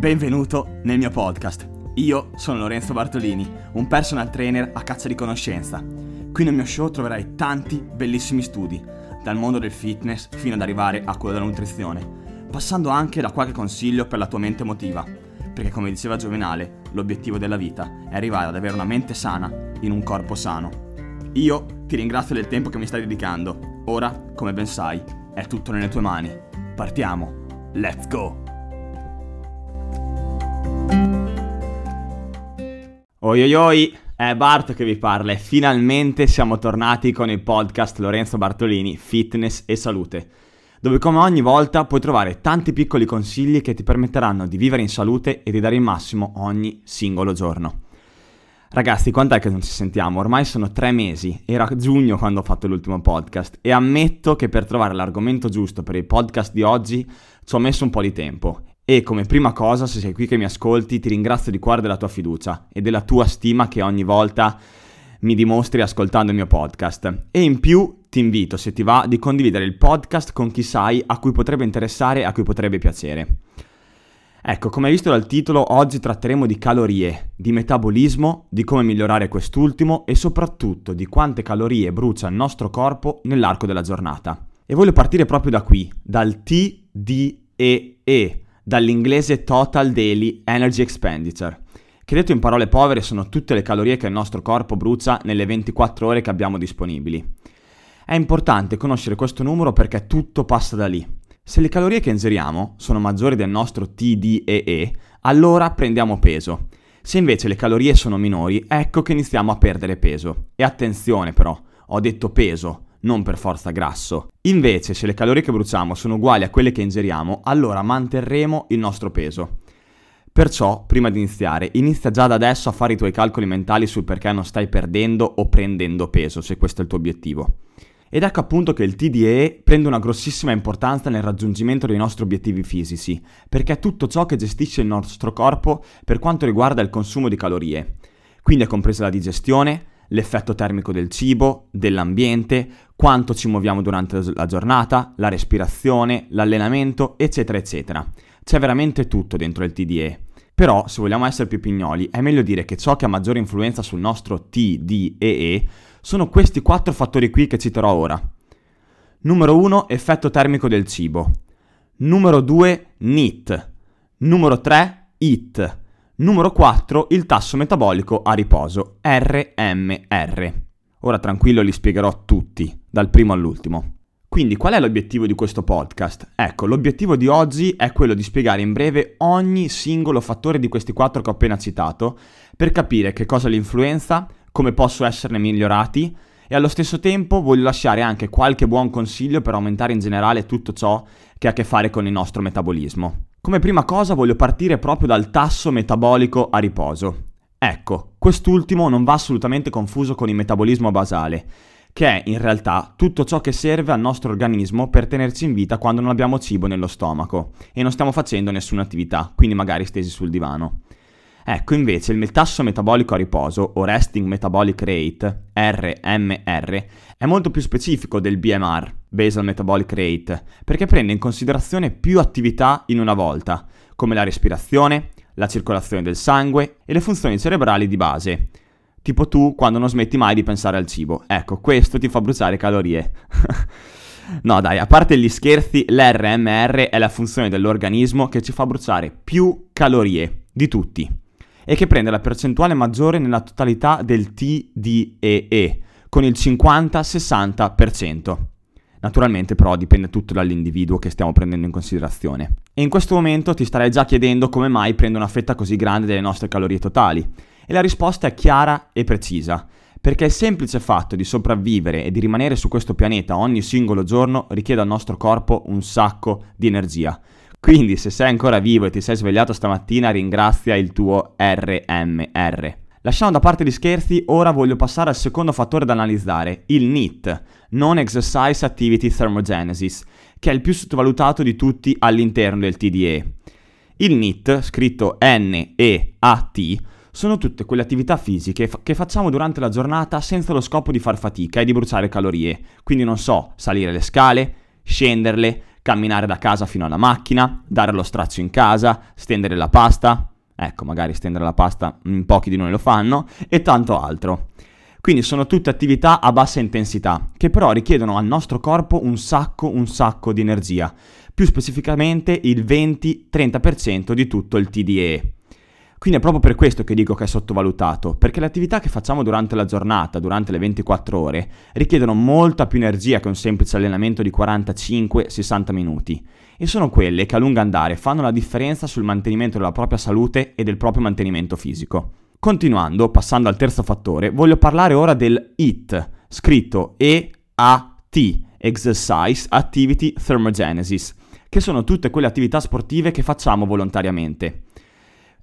Benvenuto nel mio podcast. Io sono Lorenzo Bartolini, un personal trainer a caccia di conoscenza. Qui nel mio show troverai tanti bellissimi studi, dal mondo del fitness fino ad arrivare a quello della nutrizione, passando anche da qualche consiglio per la tua mente emotiva. Perché come diceva Giovenale, l'obiettivo della vita è arrivare ad avere una mente sana in un corpo sano. Io ti ringrazio del tempo che mi stai dedicando. Ora, come ben sai, è tutto nelle tue mani. Partiamo. Let's go! Oi oi oi, è Bart che vi parla e finalmente siamo tornati con il podcast Lorenzo Bartolini, Fitness e Salute, dove come ogni volta puoi trovare tanti piccoli consigli che ti permetteranno di vivere in salute e di dare il massimo ogni singolo giorno. Ragazzi, quant'è che non ci sentiamo? Ormai sono tre mesi, era giugno quando ho fatto l'ultimo podcast e ammetto che per trovare l'argomento giusto per il podcast di oggi ci ho messo un po' di tempo e come prima cosa, se sei qui che mi ascolti, ti ringrazio di cuore della tua fiducia e della tua stima che ogni volta mi dimostri ascoltando il mio podcast. E in più ti invito, se ti va, di condividere il podcast con chi sai a cui potrebbe interessare e a cui potrebbe piacere. Ecco, come hai visto dal titolo, oggi tratteremo di calorie, di metabolismo, di come migliorare quest'ultimo e soprattutto di quante calorie brucia il nostro corpo nell'arco della giornata. E voglio partire proprio da qui, dal TDEE dall'inglese Total Daily Energy Expenditure, che detto in parole povere sono tutte le calorie che il nostro corpo brucia nelle 24 ore che abbiamo disponibili. È importante conoscere questo numero perché tutto passa da lì. Se le calorie che ingeriamo sono maggiori del nostro TDEE, allora prendiamo peso. Se invece le calorie sono minori, ecco che iniziamo a perdere peso. E attenzione però, ho detto peso, non per forza grasso. Invece, se le calorie che bruciamo sono uguali a quelle che ingeriamo, allora manterremo il nostro peso. Perciò, prima di iniziare, inizia già da adesso a fare i tuoi calcoli mentali sul perché non stai perdendo o prendendo peso, se questo è il tuo obiettivo. Ed ecco appunto che il TDE prende una grossissima importanza nel raggiungimento dei nostri obiettivi fisici, perché è tutto ciò che gestisce il nostro corpo per quanto riguarda il consumo di calorie. Quindi è compresa la digestione, l'effetto termico del cibo, dell'ambiente, quanto ci muoviamo durante la giornata, la respirazione, l'allenamento, eccetera, eccetera. C'è veramente tutto dentro il TDE. Però, se vogliamo essere più pignoli, è meglio dire che ciò che ha maggiore influenza sul nostro TDEE sono questi quattro fattori qui che citerò ora. Numero 1, effetto termico del cibo. Numero 2, NEAT. Numero 3, IT. Numero 4, il tasso metabolico a riposo, RMR. Ora tranquillo li spiegherò tutti, dal primo all'ultimo. Quindi qual è l'obiettivo di questo podcast? Ecco, l'obiettivo di oggi è quello di spiegare in breve ogni singolo fattore di questi quattro che ho appena citato, per capire che cosa li influenza, come posso esserne migliorati e allo stesso tempo voglio lasciare anche qualche buon consiglio per aumentare in generale tutto ciò che ha a che fare con il nostro metabolismo. Come prima cosa voglio partire proprio dal tasso metabolico a riposo. Ecco, quest'ultimo non va assolutamente confuso con il metabolismo basale, che è in realtà tutto ciò che serve al nostro organismo per tenerci in vita quando non abbiamo cibo nello stomaco e non stiamo facendo nessuna attività, quindi magari stesi sul divano. Ecco invece il tasso metabolico a riposo o resting metabolic rate, RMR, è molto più specifico del BMR, basal metabolic rate, perché prende in considerazione più attività in una volta, come la respirazione, la circolazione del sangue e le funzioni cerebrali di base. Tipo tu quando non smetti mai di pensare al cibo. Ecco, questo ti fa bruciare calorie. no dai, a parte gli scherzi, l'RMR è la funzione dell'organismo che ci fa bruciare più calorie di tutti e che prende la percentuale maggiore nella totalità del TDEE, con il 50-60%. Naturalmente però dipende tutto dall'individuo che stiamo prendendo in considerazione. E in questo momento ti starei già chiedendo come mai prendo una fetta così grande delle nostre calorie totali. E la risposta è chiara e precisa. Perché il semplice fatto di sopravvivere e di rimanere su questo pianeta ogni singolo giorno richiede al nostro corpo un sacco di energia. Quindi se sei ancora vivo e ti sei svegliato stamattina ringrazia il tuo RMR. Lasciando da parte gli scherzi, ora voglio passare al secondo fattore da analizzare, il NEAT, Non Exercise Activity Thermogenesis, che è il più sottovalutato di tutti all'interno del TDE. Il NEAT, scritto N-E-A-T, sono tutte quelle attività fisiche fa- che facciamo durante la giornata senza lo scopo di far fatica e di bruciare calorie. Quindi non so, salire le scale, scenderle, camminare da casa fino alla macchina, dare lo strazio in casa, stendere la pasta, ecco magari stendere la pasta in pochi di noi lo fanno, e tanto altro. Quindi sono tutte attività a bassa intensità, che però richiedono al nostro corpo un sacco, un sacco di energia, più specificamente il 20-30% di tutto il TDE. Quindi è proprio per questo che dico che è sottovalutato, perché le attività che facciamo durante la giornata, durante le 24 ore, richiedono molta più energia che un semplice allenamento di 45-60 minuti e sono quelle che a lungo andare fanno la differenza sul mantenimento della propria salute e del proprio mantenimento fisico. Continuando, passando al terzo fattore, voglio parlare ora del EAT, scritto E-A-T, Exercise Activity Thermogenesis, che sono tutte quelle attività sportive che facciamo volontariamente.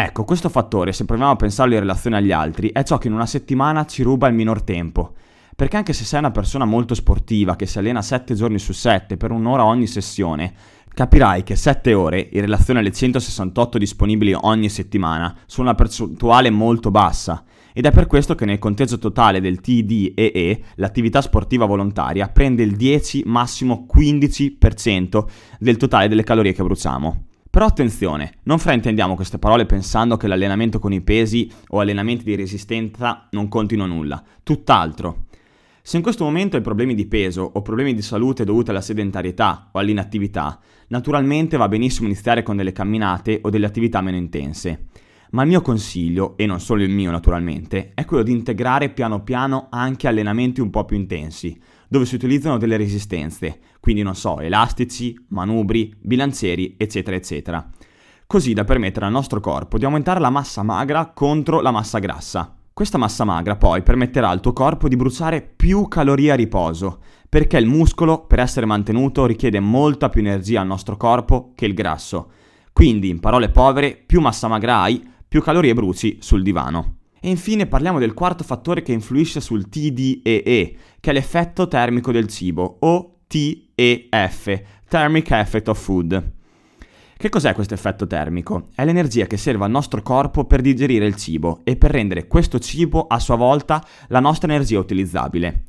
Ecco, questo fattore, se proviamo a pensarlo in relazione agli altri, è ciò che in una settimana ci ruba il minor tempo. Perché anche se sei una persona molto sportiva che si allena 7 giorni su 7 per un'ora ogni sessione, capirai che 7 ore, in relazione alle 168 disponibili ogni settimana, sono una percentuale molto bassa. Ed è per questo che nel conteggio totale del TDEE l'attività sportiva volontaria prende il 10, massimo 15% del totale delle calorie che bruciamo. Però attenzione, non fraintendiamo queste parole pensando che l'allenamento con i pesi o allenamenti di resistenza non contino nulla, tutt'altro. Se in questo momento hai problemi di peso o problemi di salute dovuti alla sedentarietà o all'inattività, naturalmente va benissimo iniziare con delle camminate o delle attività meno intense. Ma il mio consiglio, e non solo il mio naturalmente, è quello di integrare piano piano anche allenamenti un po' più intensi, dove si utilizzano delle resistenze, quindi non so, elastici, manubri, bilancieri, eccetera, eccetera. Così da permettere al nostro corpo di aumentare la massa magra contro la massa grassa. Questa massa magra poi permetterà al tuo corpo di bruciare più calorie a riposo, perché il muscolo, per essere mantenuto, richiede molta più energia al nostro corpo che il grasso. Quindi, in parole povere, più massa magra hai, più calorie bruci sul divano. E infine parliamo del quarto fattore che influisce sul TDEE, che è l'effetto termico del cibo, o TEF, Thermic Effect of Food. Che cos'è questo effetto termico? È l'energia che serve al nostro corpo per digerire il cibo e per rendere questo cibo a sua volta la nostra energia utilizzabile.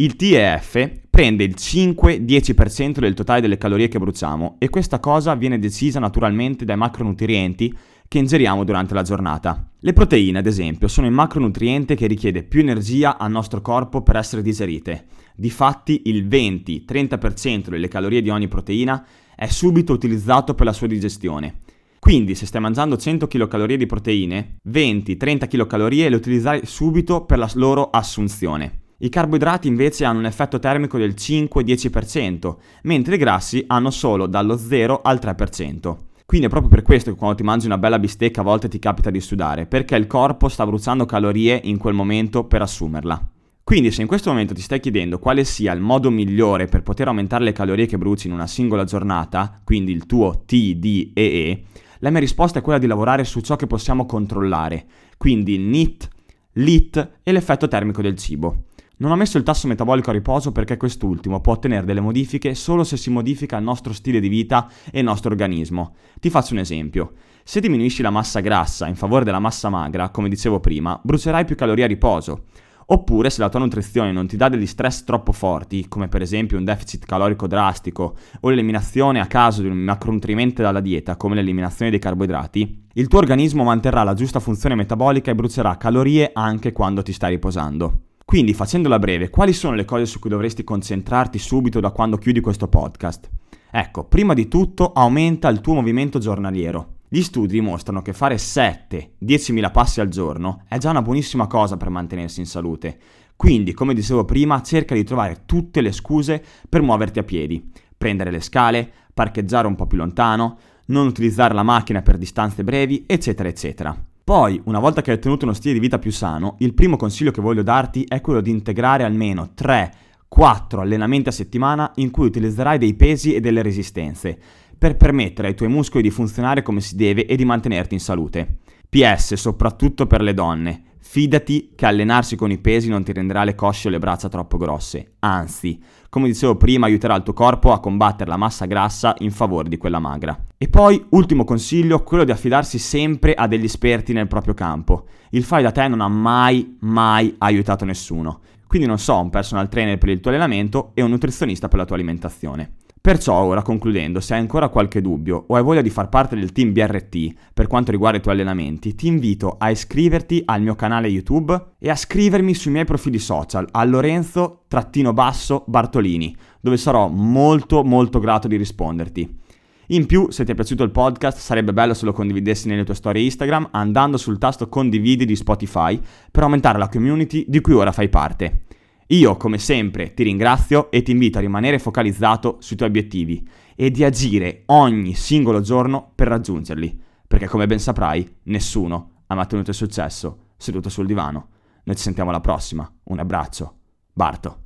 Il TEF prende il 5-10% del totale delle calorie che bruciamo e questa cosa viene decisa naturalmente dai macronutrienti che ingeriamo durante la giornata. Le proteine, ad esempio, sono il macronutriente che richiede più energia al nostro corpo per essere digerite. Difatti, il 20-30% delle calorie di ogni proteina è subito utilizzato per la sua digestione. Quindi, se stai mangiando 100 kcal di proteine, 20-30 kcal le utilizzai subito per la loro assunzione. I carboidrati invece hanno un effetto termico del 5-10%, mentre i grassi hanno solo dallo 0 al 3%. Quindi è proprio per questo che quando ti mangi una bella bistecca a volte ti capita di sudare, perché il corpo sta bruciando calorie in quel momento per assumerla. Quindi se in questo momento ti stai chiedendo quale sia il modo migliore per poter aumentare le calorie che bruci in una singola giornata, quindi il tuo TDEE, la mia risposta è quella di lavorare su ciò che possiamo controllare, quindi il NIT, l'IT e l'effetto termico del cibo. Non ho messo il tasso metabolico a riposo perché quest'ultimo può ottenere delle modifiche solo se si modifica il nostro stile di vita e il nostro organismo. Ti faccio un esempio. Se diminuisci la massa grassa in favore della massa magra, come dicevo prima, brucerai più calorie a riposo. Oppure se la tua nutrizione non ti dà degli stress troppo forti, come per esempio un deficit calorico drastico o l'eliminazione a caso di un macronutrimento dalla dieta, come l'eliminazione dei carboidrati, il tuo organismo manterrà la giusta funzione metabolica e brucerà calorie anche quando ti stai riposando. Quindi, facendola breve, quali sono le cose su cui dovresti concentrarti subito da quando chiudi questo podcast? Ecco, prima di tutto aumenta il tuo movimento giornaliero. Gli studi dimostrano che fare 7-10.000 passi al giorno è già una buonissima cosa per mantenersi in salute. Quindi, come dicevo prima, cerca di trovare tutte le scuse per muoverti a piedi. Prendere le scale, parcheggiare un po' più lontano, non utilizzare la macchina per distanze brevi, eccetera, eccetera. Poi, una volta che hai ottenuto uno stile di vita più sano, il primo consiglio che voglio darti è quello di integrare almeno 3-4 allenamenti a settimana in cui utilizzerai dei pesi e delle resistenze, per permettere ai tuoi muscoli di funzionare come si deve e di mantenerti in salute. PS, soprattutto per le donne, fidati che allenarsi con i pesi non ti renderà le cosce o le braccia troppo grosse, anzi, come dicevo prima, aiuterà il tuo corpo a combattere la massa grassa in favore di quella magra. E poi, ultimo consiglio, quello di affidarsi sempre a degli esperti nel proprio campo. Il fai da te non ha mai, mai aiutato nessuno. Quindi non so, un personal trainer per il tuo allenamento e un nutrizionista per la tua alimentazione. Perciò ora concludendo, se hai ancora qualche dubbio o hai voglia di far parte del team BRT per quanto riguarda i tuoi allenamenti, ti invito a iscriverti al mio canale YouTube e a scrivermi sui miei profili social a Lorenzo-Bartolini, dove sarò molto molto grato di risponderti. In più, se ti è piaciuto il podcast, sarebbe bello se lo condividessi nelle tue storie Instagram andando sul tasto condividi di Spotify per aumentare la community di cui ora fai parte. Io, come sempre, ti ringrazio e ti invito a rimanere focalizzato sui tuoi obiettivi e di agire ogni singolo giorno per raggiungerli, perché come ben saprai, nessuno ha mantenuto il successo seduto sul divano. Noi ci sentiamo alla prossima. Un abbraccio. Barto.